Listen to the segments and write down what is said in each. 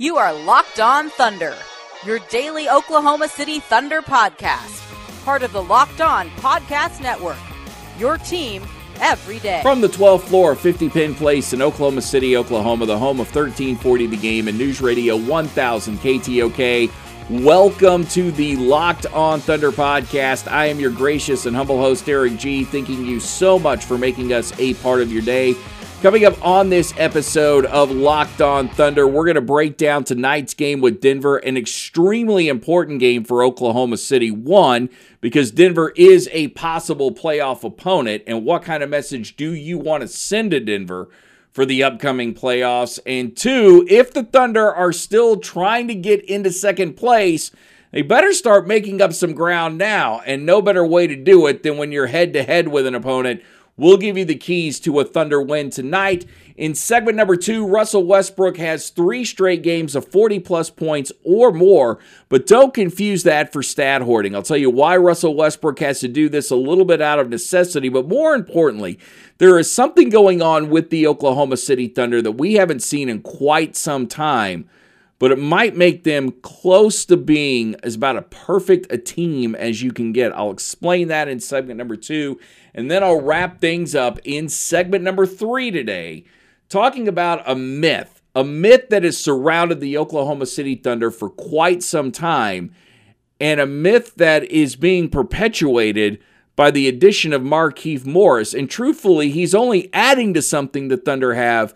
You are Locked On Thunder, your daily Oklahoma City Thunder podcast, part of the Locked On Podcast Network. Your team every day. From the 12th floor of 50 Penn Place in Oklahoma City, Oklahoma, the home of 1340 The Game and News Radio 1000 KTOK. Welcome to the Locked On Thunder podcast. I am your gracious and humble host, Eric G. Thanking you so much for making us a part of your day. Coming up on this episode of Locked On Thunder, we're going to break down tonight's game with Denver, an extremely important game for Oklahoma City. One, because Denver is a possible playoff opponent, and what kind of message do you want to send to Denver for the upcoming playoffs? And two, if the Thunder are still trying to get into second place, they better start making up some ground now, and no better way to do it than when you're head to head with an opponent We'll give you the keys to a Thunder win tonight. In segment number two, Russell Westbrook has three straight games of 40 plus points or more, but don't confuse that for stat hoarding. I'll tell you why Russell Westbrook has to do this a little bit out of necessity, but more importantly, there is something going on with the Oklahoma City Thunder that we haven't seen in quite some time but it might make them close to being as about a perfect a team as you can get. I'll explain that in segment number two. And then I'll wrap things up in segment number three today, talking about a myth, a myth that has surrounded the Oklahoma City Thunder for quite some time, and a myth that is being perpetuated by the addition of Markieff Morris. And truthfully, he's only adding to something the Thunder have,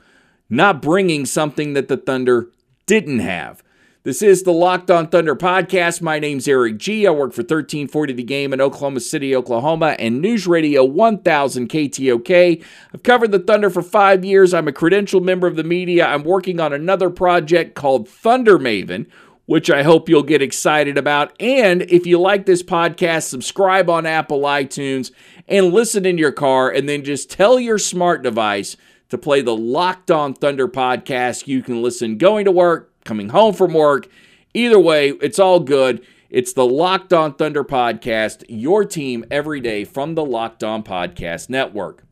not bringing something that the Thunder didn't have. This is the Locked On Thunder podcast. My name's Eric G. I work for 1340 The Game in Oklahoma City, Oklahoma, and News Radio 1000 KTOK. I've covered the Thunder for five years. I'm a credentialed member of the media. I'm working on another project called Thunder Maven, which I hope you'll get excited about. And if you like this podcast, subscribe on Apple iTunes and listen in your car, and then just tell your smart device to play the Locked On Thunder podcast. You can listen going to work coming home from work. Either way, it's all good. It's the Locked On Thunder podcast, your team every day from the Locked On Podcast Network.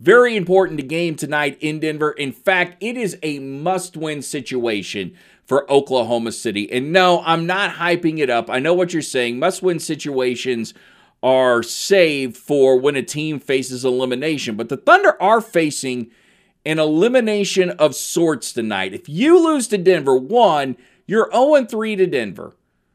Very important to game tonight in Denver. In fact, it is a must win situation for Oklahoma City. And no, I'm not hyping it up. I know what you're saying. Must win situations are saved for when a team faces elimination, but the Thunder are facing an elimination of sorts tonight. If you lose to Denver, one, you're 0 3 to Denver.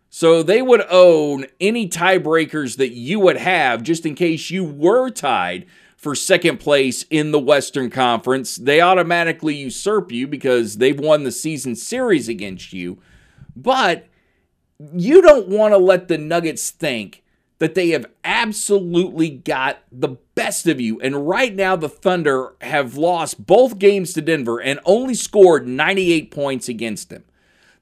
So they would own any tiebreakers that you would have just in case you were tied for second place in the Western Conference. They automatically usurp you because they've won the season series against you. But you don't want to let the Nuggets think that they have absolutely got the best of you. And right now, the Thunder have lost both games to Denver and only scored 98 points against them.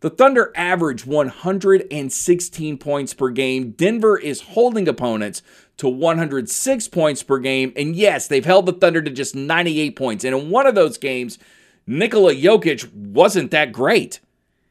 The Thunder average 116 points per game. Denver is holding opponents to 106 points per game. And yes, they've held the Thunder to just 98 points. And in one of those games, Nikola Jokic wasn't that great.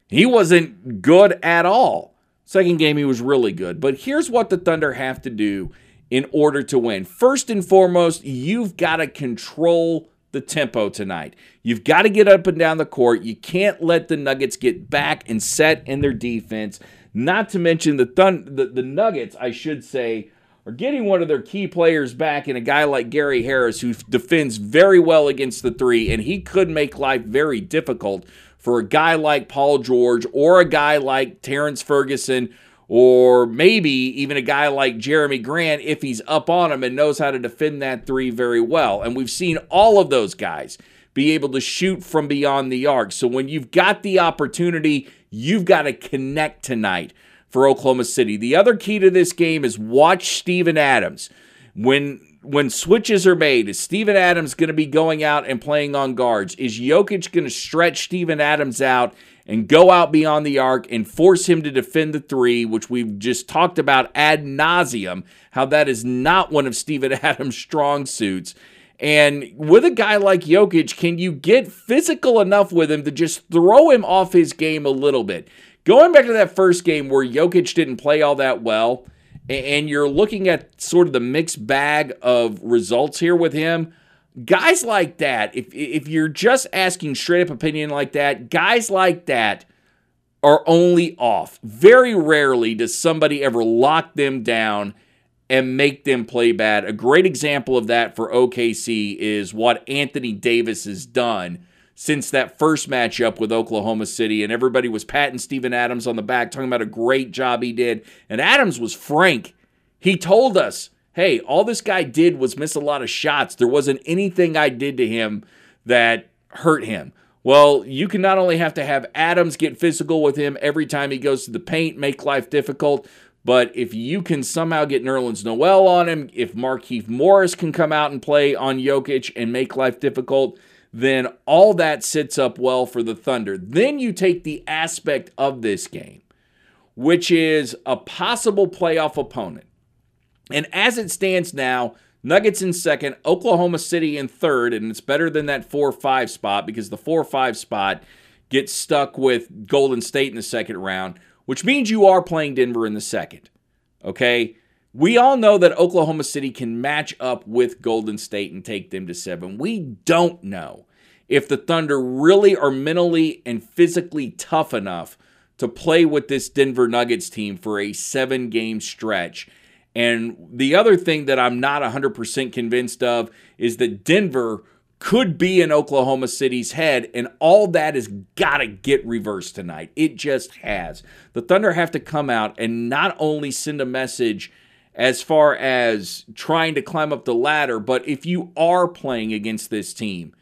He wasn't good at all. Second game, he was really good. But here's what the Thunder have to do in order to win. First and foremost, you've got to control the tempo tonight. You've got to get up and down the court. You can't let the Nuggets get back and set in their defense. Not to mention the, the, the Nuggets, I should say, are getting one of their key players back in a guy like Gary Harris, who defends very well against the three, and he could make life very difficult for a guy like Paul George or a guy like Terrance Ferguson or maybe even a guy like Jerami Grant if he's up on him and knows how to defend that three very well. And we've seen all of those guys be able to shoot from beyond the arc. So when you've got the opportunity, you've got to connect tonight for Oklahoma City. The other key to this game is watch Steven Adams. When when switches are made, is Steven Adams going to be going out and playing on guards? Is Jokic going to stretch Steven Adams out and go out beyond the arc and force him to defend the three, which we've just talked about ad nauseum, how that is not one of Steven Adams' strong suits. And with a guy like Jokic, can you get physical enough with him to just throw him off his game a little bit? Going back to that first game where Jokic didn't play all that well, and you're looking at sort of the mixed bag of results here with him, guys like that, if if you're just asking straight up opinion like that, guys like that are only off. Very rarely does somebody ever lock them down and make them play bad. A great example of that for OKC is what Anthony Davis has done since that first matchup with Oklahoma City. And everybody was patting Steven Adams on the back, talking about a great job he did. And Adams was frank. He told us hey, all this guy did was miss a lot of shots. There wasn't anything I did to him that hurt him. Well, you can not only have to have Adams get physical with him every time he goes to the paint, make life difficult, but if you can somehow get Nerlens Noel on him, if Markieff Morris can come out and play on Jokic and make life difficult, then all that sits up well for the Thunder. Then you take the aspect of this game, which is a possible playoff opponent. And as it stands now, Nuggets in second, Oklahoma City in third, and it's better than that 4 5 spot because the 4 5 spot gets stuck with Golden State in the second round, which means you are playing Denver in the second. Okay? We all know that Oklahoma City can match up with Golden State and take them to seven. We don't know if the Thunder really are mentally and physically tough enough to play with this Denver Nuggets team for a seven game stretch and the other thing that I'm not 100% convinced of is that Denver could be in Oklahoma City's head, and all that has got to get reversed tonight. It just has. The Thunder have to come out and not only send a message as far as trying to climb up the ladder, but if you are playing against this team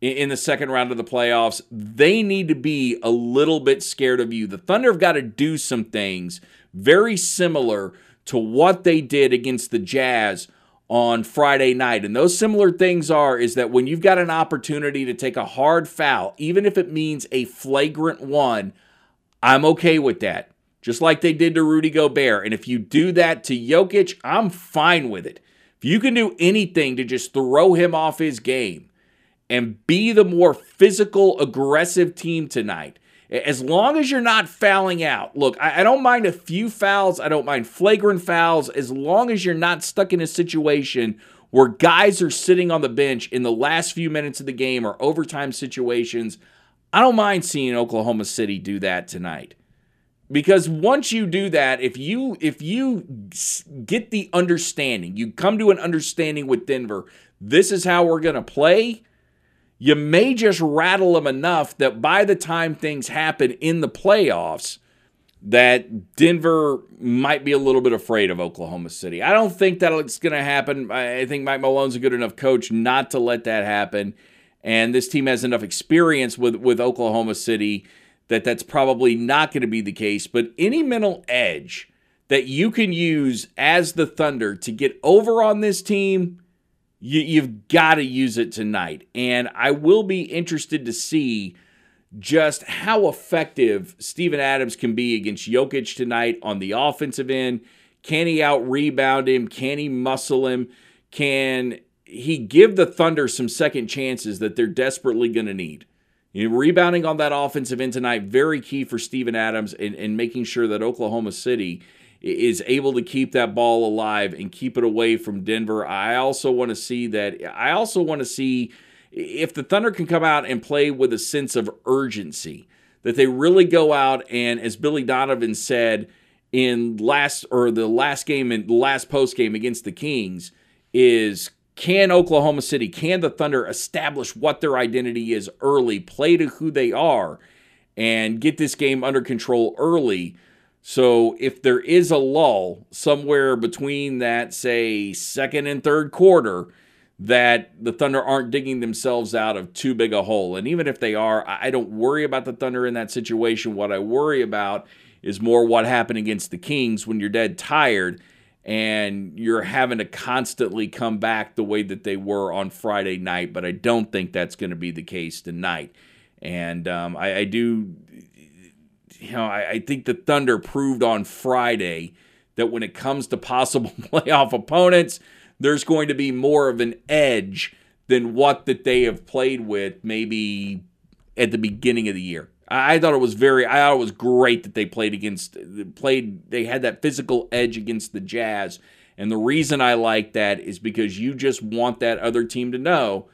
in the second round of the playoffs, they need to be a little bit scared of you. The Thunder have got to do some things very similar to what they did against the Jazz on Friday night. And those similar things are is that when you've got an opportunity to take a hard foul, even if it means a flagrant one, I'm okay with that. Just like they did to Rudy Gobert. And if you do that to Jokic, I'm fine with it. If you can do anything to just throw him off his game and be the more physical, aggressive team tonight, as long as you're not fouling out. Look, I, I, don't mind a few fouls. I don't mind flagrant fouls as long as you're not stuck in a situation where guys are sitting on the bench in the last few minutes of the game or overtime situations. I don't mind seeing Oklahoma City do that tonight. Because once you do that, if you if you get the understanding, you come to an understanding with Denver, this is how we're going to play you may just rattle them enough that by the time things happen in the playoffs, that Denver might be a little bit afraid of Oklahoma City. I don't think that it's going to happen. I think Mike Malone's a good enough coach not to let that happen. And this team has enough experience with, with Oklahoma City that that's probably not going to be the case. But any mental edge that you can use as the Thunder to get over on this team you, you've got to use it tonight. And I will be interested to see just how effective Steven Adams can be against Jokic tonight on the offensive end. Can he out rebound him? Can he muscle him? Can he give the Thunder some second chances that they're desperately going to need? Rebounding on that offensive end tonight, very key for Steven Adams and, and making sure that Oklahoma City is able to keep that ball alive and keep it away from Denver. I also want to see that. I also want to see if the Thunder can come out and play with a sense of urgency, that they really go out and, as Billy Donovan said in last or the last game and last post game against the Kings, is can Oklahoma City, can the Thunder establish what their identity is early, play to who they are, and get this game under control early? So if there is a lull somewhere between that, say, second and third quarter, that the Thunder aren't digging themselves out of too big a hole. And even if they are, I don't worry about the Thunder in that situation. What I worry about is more what happened against the Kings when you're dead tired and you're having to constantly come back the way that they were on Friday night. But I don't think that's going to be the case tonight. And um, I, I do you know, I, I think the Thunder proved on Friday that when it comes to possible playoff opponents, there's going to be more of an edge than what that they have played with maybe at the beginning of the year. I thought it was very I thought it was great that they played against played they had that physical edge against the Jazz And the reason I like that is because you just want that other team to know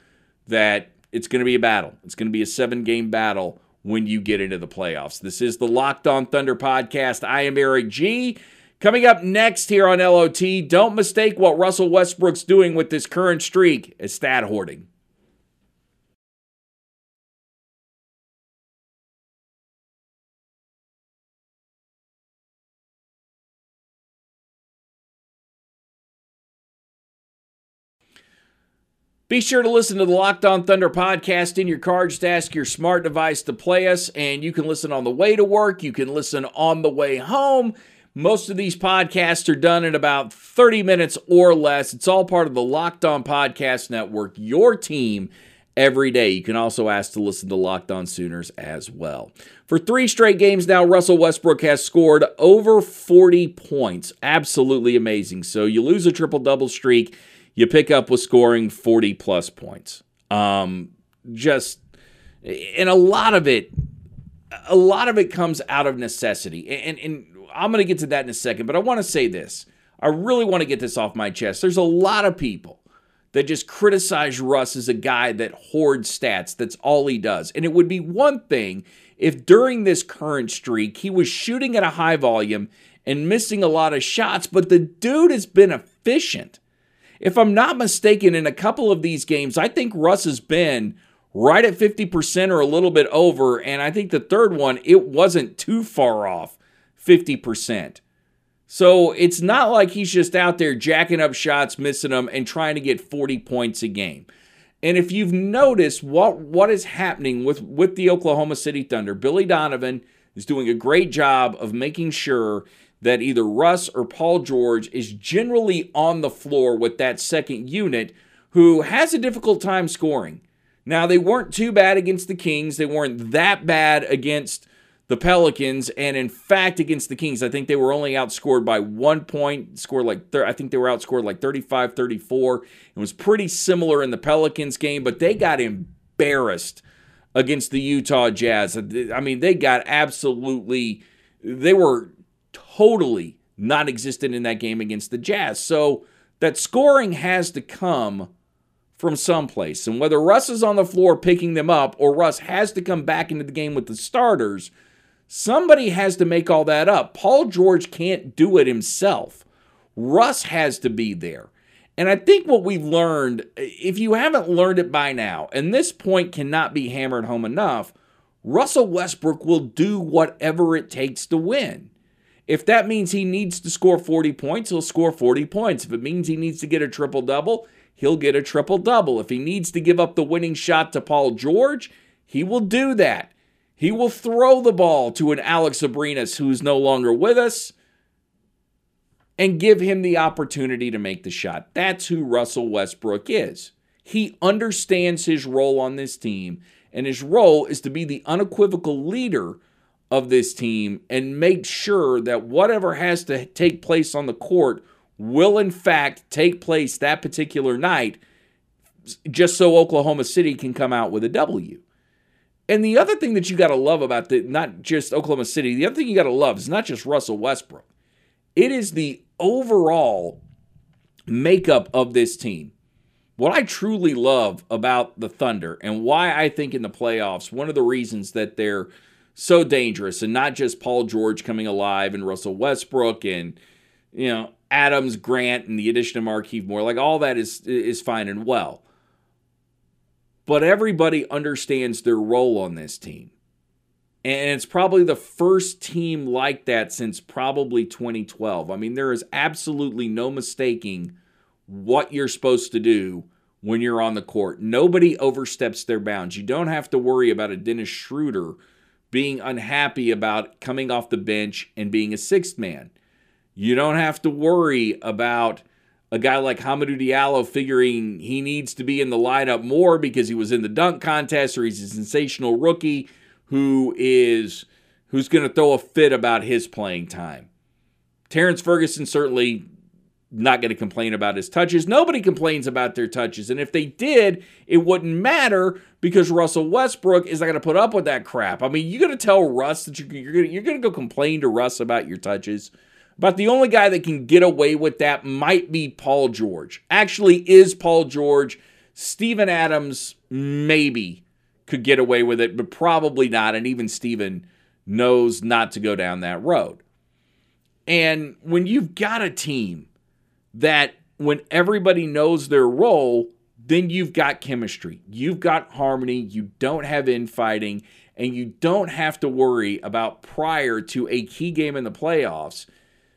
that it's going to be a battle. It's going to be a seven game battle when you get into the playoffs. This is the Locked On Thunder podcast. I am Eric G. Coming up next here on LOT, don't mistake what Russell Westbrook's doing with this current streak as stat hoarding. Be sure to listen to the Locked On Thunder podcast in your car. Just ask your smart device to play us, and you can listen on the way to work. You can listen on the way home. Most of these podcasts are done in about 30 minutes or less. It's all part of the Locked On Podcast Network, your team every day. You can also ask to listen to Locked On Sooners as well. For three straight games now, Russell Westbrook has scored over 40 points. Absolutely amazing. So you lose a triple double streak you pick up with scoring 40 plus points. Um, just, and a lot of it, a lot of it comes out of necessity. And, and I'm going to get to that in a second, but I want to say this. I really want to get this off my chest. There's a lot of people that just criticize Russ as a guy that hoards stats. That's all he does. And it would be one thing if during this current streak he was shooting at a high volume and missing a lot of shots, but the dude has been efficient. If I'm not mistaken, in a couple of these games, I think Russ has been right at 50% or a little bit over. And I think the third one, it wasn't too far off 50%. So it's not like he's just out there jacking up shots, missing them, and trying to get 40 points a game. And if you've noticed what, what is happening with, with the Oklahoma City Thunder, Billy Donovan is doing a great job of making sure that either Russ or Paul George is generally on the floor with that second unit who has a difficult time scoring. Now, they weren't too bad against the Kings. They weren't that bad against the Pelicans. And in fact, against the Kings, I think they were only outscored by one point. Scored like, I think they were outscored like 35 34. It was pretty similar in the Pelicans game, but they got embarrassed against the Utah Jazz. I mean, they got absolutely, they were totally non existent in that game against the Jazz. So that scoring has to come from someplace. And whether Russ is on the floor picking them up or Russ has to come back into the game with the starters, somebody has to make all that up. Paul George can't do it himself. Russ has to be there. And I think what we've learned, if you haven't learned it by now, and this point cannot be hammered home enough, Russell Westbrook will do whatever it takes to win. If that means he needs to score 40 points, he'll score 40 points. If it means he needs to get a triple double, he'll get a triple double. If he needs to give up the winning shot to Paul George, he will do that. He will throw the ball to an Alex Abrines who's no longer with us and give him the opportunity to make the shot. That's who Russell Westbrook is. He understands his role on this team, and his role is to be the unequivocal leader of this team and make sure that whatever has to take place on the court will, in fact, take place that particular night, just so Oklahoma City can come out with a W. And the other thing that you got to love about the not just Oklahoma City, the other thing you got to love is not just Russell Westbrook. It is the overall makeup of this team. What I truly love about the Thunder and why I think in the playoffs, one of the reasons that they're so dangerous, and not just Paul George coming alive and Russell Westbrook and you know Adams, Grant, and the addition of Markieff Morris. Like all that is is fine and well, but everybody understands their role on this team. And it's probably the first team like that since probably 2012. I mean, there is absolutely no mistaking what you're supposed to do when you're on the court. Nobody oversteps their bounds. You don't have to worry about a Dennis Schroeder being unhappy about coming off the bench and being a sixth man. You don't have to worry about a guy like Hamidou Diallo figuring he needs to be in the lineup more because he was in the dunk contest or he's a sensational rookie who is who's going to throw a fit about his playing time. Terrance Ferguson certainly not going to complain about his touches. Nobody complains about their touches. And if they did, it wouldn't matter because Russell Westbrook is not going to put up with that crap. I mean, you're going to tell Russ that you're, you're going you're to go complain to Russ about your touches. But the only guy that can get away with that might be Paul George. Actually, is Paul George. Steven Adams, maybe could get away with it, but probably not. And even Steven knows not to go down that road. And when you've got a team that, when everybody knows their role, then you've got chemistry, you've got harmony, you don't have infighting, and you don't have to worry about prior to a key game in the playoffs.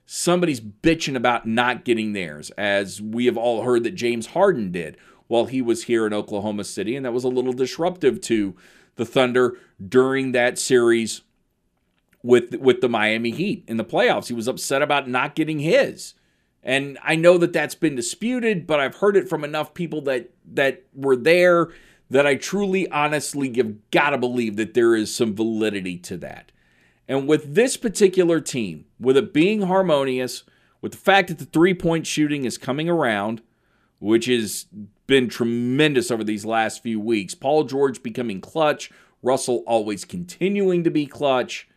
Somebody's bitching about not getting theirs, as we have all heard that James Harden did while he was here in Oklahoma City, and that was a little disruptive to the Thunder during that series with with the Miami Heat in the playoffs. He was upset about not getting his. And I know that that's been disputed, but I've heard it from enough people that that were there that I truly honestly have got to believe that there is some validity to that. And with this particular team, with it being harmonious, with the fact that the three-point shooting is coming around, which has been tremendous over these last few weeks, Paul George becoming clutch, Russell always continuing to be clutch,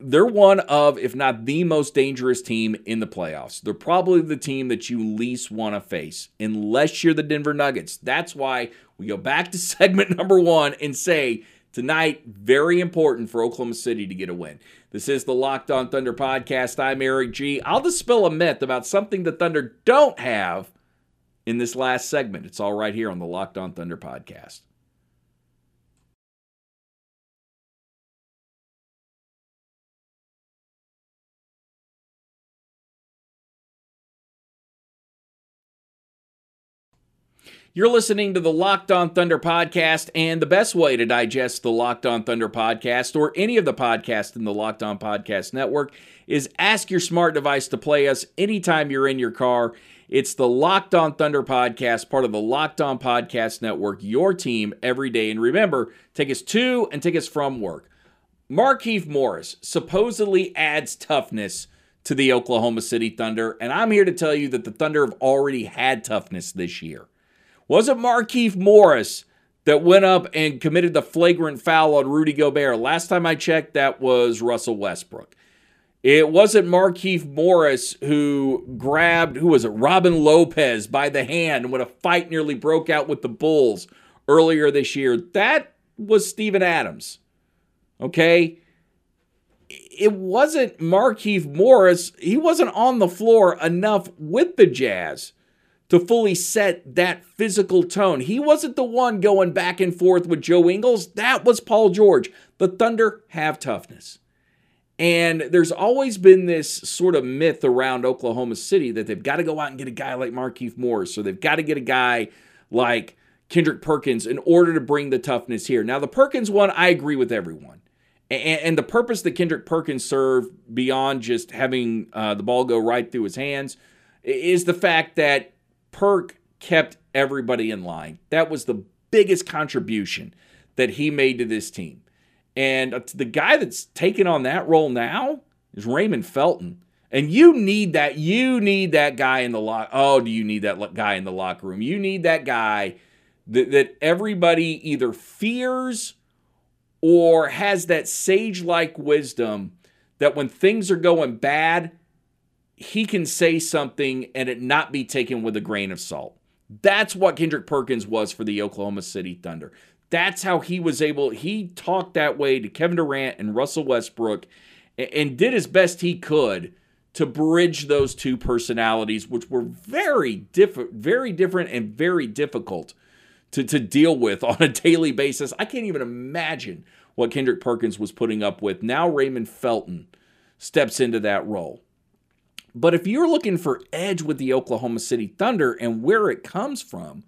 they're one of, if not the most dangerous team in the playoffs. They're probably the team that you least want to face, unless you're the Denver Nuggets. That's why we go back to segment number one and say tonight, very important for Oklahoma City to get a win. This is the Locked On Thunder podcast. I'm Eric G. I'll dispel a myth about something the Thunder don't have in this last segment. It's all right here on the Locked On Thunder podcast. You're listening to the Locked On Thunder podcast, and the best way to digest the Locked On Thunder podcast or any of the podcasts in the Locked On Podcast Network is ask your smart device to play us anytime you're in your car. It's the Locked On Thunder podcast, part of the Locked On Podcast Network, your team every day. And remember, take us to and take us from work. Markieff Morris supposedly adds toughness to the Oklahoma City Thunder, and I'm here to tell you that the Thunder have already had toughness this year. Was it Markieff Morris that went up and committed the flagrant foul on Rudy Gobert? Last time I checked, that was Russell Westbrook. It wasn't Markieff Morris who grabbed, who was it, Robin Lopez by the hand when a fight nearly broke out with the Bulls earlier this year. That was Steven Adams. Okay? It wasn't Markieff Morris. He wasn't on the floor enough with the Jazz to fully set that physical tone. He wasn't the one going back and forth with Joe Ingles. That was Paul George. The Thunder have toughness. And there's always been this sort of myth around Oklahoma City that they've got to go out and get a guy like Markieff Morris, so they've got to get a guy like Kendrick Perkins in order to bring the toughness here. Now, the Perkins one, I agree with everyone. And, the purpose that Kendrick Perkins served beyond just having uh, the ball go right through his hands is the fact that Perk kept everybody in line. That was the biggest contribution that he made to this team. And uh, the guy that's taking on that role now is Raymond Felton. And you need that. You need that guy in the lock. Oh, do you need that guy in the locker room? You need that guy that, that everybody either fears or has that sage like wisdom that when things are going bad, he can say something and it not be taken with a grain of salt. That's what Kendrick Perkins was for the Oklahoma City Thunder. That's how he was able, he talked that way to Kevin Durant and Russell Westbrook and did as best he could to bridge those two personalities, which were very different, very different and very difficult to, to deal with on a daily basis. I can't even imagine what Kendrick Perkins was putting up with. Now Raymond Felton steps into that role. But if you're looking for edge with the Oklahoma City Thunder and where it comes from,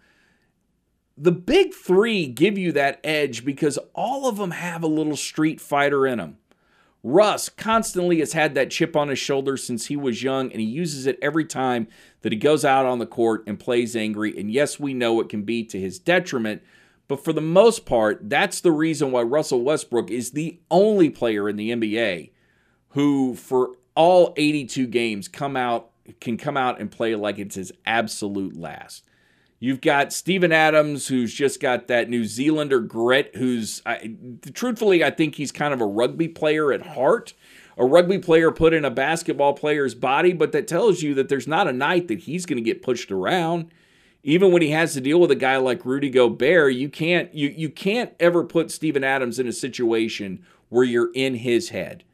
the big three give you that edge because all of them have a little street fighter in them. Russ constantly has had that chip on his shoulder since he was young, and he uses it every time that he goes out on the court and plays angry. And yes, we know it can be to his detriment, but for the most part, that's the reason why Russell Westbrook is the only player in the NBA who, for all 82 games come out can come out and play like it's his absolute last. You've got Steven Adams, who's just got that New Zealander grit. Who's, I, truthfully, I think he's kind of a rugby player at heart, a rugby player put in a basketball player's body, but that tells you that there's not a night that he's going to get pushed around. Even when he has to deal with a guy like Rudy Gobert, you can't you you can't ever put Steven Adams in a situation where you're in his head.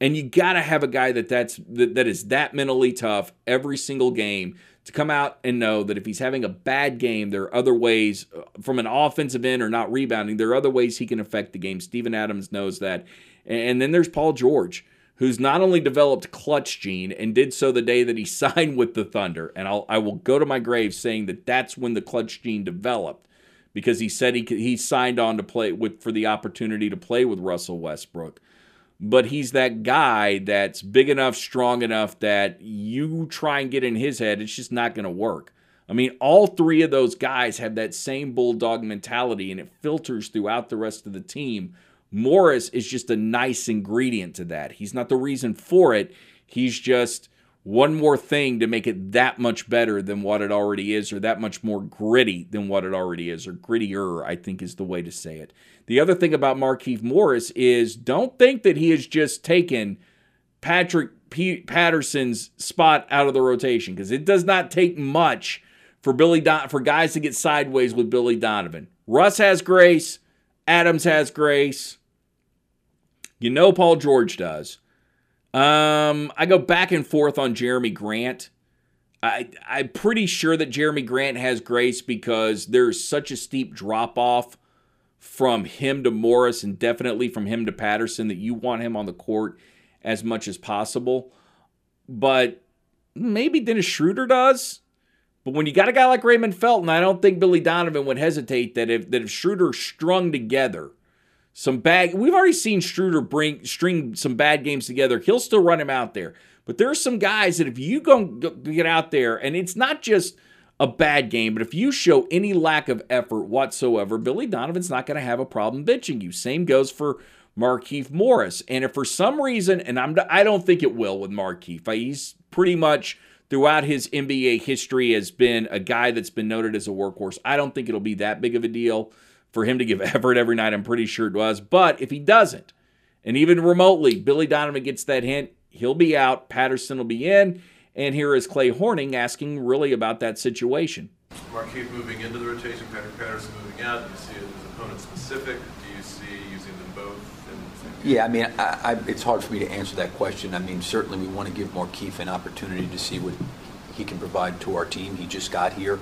And you got to have a guy that that's that, that is that mentally tough every single game to come out and know that if he's having a bad game, there are other ways uh, from an offensive end or not rebounding, there are other ways he can affect the game. Steven Adams knows that. And then there's Paul George who's not only developed clutch gene and did so the day that he signed with the Thunder, and I'll, I will go to my grave saying that that's when the clutch gene developed because he said he he signed on to play with for the opportunity to play with Russell Westbrook. But he's that guy that's big enough, strong enough that you try and get in his head, it's just not going to work. I mean, all three of those guys have that same bulldog mentality, and it filters throughout the rest of the team Morris is just a nice ingredient to that. He's not the reason for it. He's just one more thing to make it that much better than what it already is, or that much more gritty than what it already is, or grittier, I think is the way to say it. The other thing about Markieff Morris is don't think that he has just taken Patrick P- Patterson's spot out of the rotation because it does not take much for Billy Don- for guys to get sideways with Billy Donovan. Russ has grace, Adams has grace. You know Paul George does. Um, I go back and forth on Jerami Grant. I, I'm pretty sure that Jerami Grant has grace because there's such a steep drop off from him to Morris and definitely from him to Patterson that you want him on the court as much as possible. But maybe Dennis Schroeder does. But when you got a guy like Raymond Felton, I don't think Billy Donovan would hesitate that if that if Schroeder strung together some bad. We've already seen Schroeder bring string some bad games together. He'll still run him out there. But there are some guys that if you go get out there, and it's not just a bad game, but if you show any lack of effort whatsoever, Billy Donovan's not going to have a problem bitching you. Same goes for Markieff Morris. And if for some reason, and I'm I don't think it will with Markieff, he's pretty much throughout his NBA history has been a guy that's been noted as a workhorse. I don't think it'll be that big of a deal for him to give effort every night. I'm pretty sure it was. But if he doesn't, and even remotely, Billy Donovan gets that hint, he'll be out. Patterson will be in. And here is Clay Horning asking really about that situation. Markieff moving into the rotation, Patrick Patterson moving out. Do you see it as opponent specific? Do you see using them both? yeah, I mean, I, I, it's hard for me to answer that question. I mean, certainly we want to give Markieff an opportunity to see what he can provide to our team. He just got here.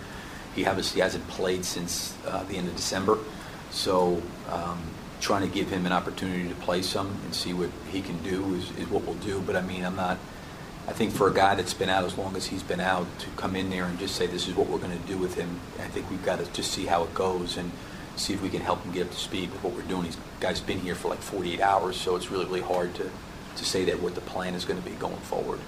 He, he hasn't played since uh, the end of December. So um, trying to give him an opportunity to play some and see what he can do is, is what we'll do. But I mean, I'm not. I think for a guy that's been out as long as he's been out to come in there and just say this is what we're going to do with him, I think we've got to just see how it goes and see if we can help him get up to speed with what we're doing. He's guy's been here for like 48 hours, so it's really really hard to to say that what the plan is going to be going forward.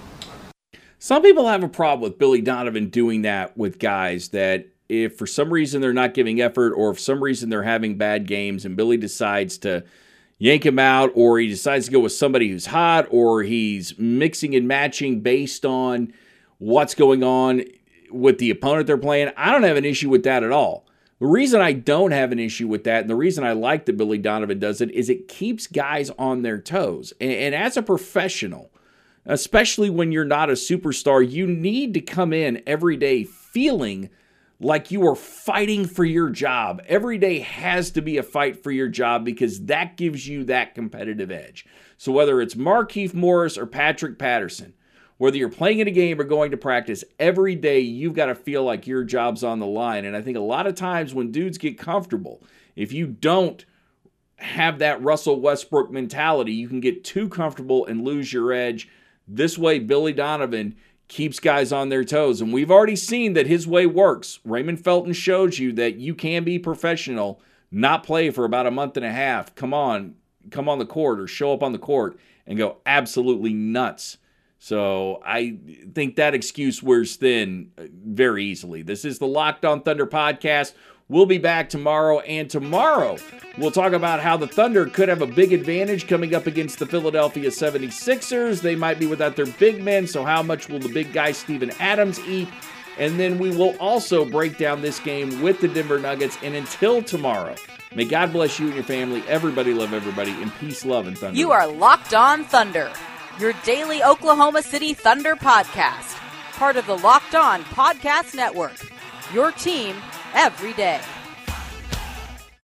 Some people have a problem with Billy Donovan doing that with guys that if for some reason they're not giving effort or if some reason they're having bad games and Billy decides to yank him out or he decides to go with somebody who's hot or he's mixing and matching based on what's going on with the opponent they're playing, I don't have an issue with that at all. The reason I don't have an issue with that, and the reason I like that Billy Donovan does it, is it keeps guys on their toes. And, and, as a professional, especially when you're not a superstar, you need to come in every day feeling like you are fighting for your job. Every day has to be a fight for your job because that gives you that competitive edge. So whether it's Markieff Morris or Patrick Patterson, whether you're playing in a game or going to practice, every day you've got to feel like your job's on the line. And I think a lot of times when dudes get comfortable, if you don't have that Russell Westbrook mentality, you can get too comfortable and lose your edge. This way, Billy Donovan keeps guys on their toes. And we've already seen that his way works. Raymond Felton shows you that you can be professional, not play for about a month and a half. Come on, come on the court or show up on the court and go absolutely nuts. So I think that excuse wears thin very easily. This is the Locked On Thunder podcast. We'll be back tomorrow, and tomorrow we'll talk about how the Thunder could have a big advantage coming up against the Philadelphia 76ers. They might be without their big men, so how much will the big guy Steven Adams eat? And then we will also break down this game with the Denver Nuggets. And until tomorrow, may God bless you and your family. Everybody love everybody, and peace, love, and thunder. You are locked on Thunder your daily Oklahoma City Thunder podcast, part of the Locked On Podcast Network. Your team every day.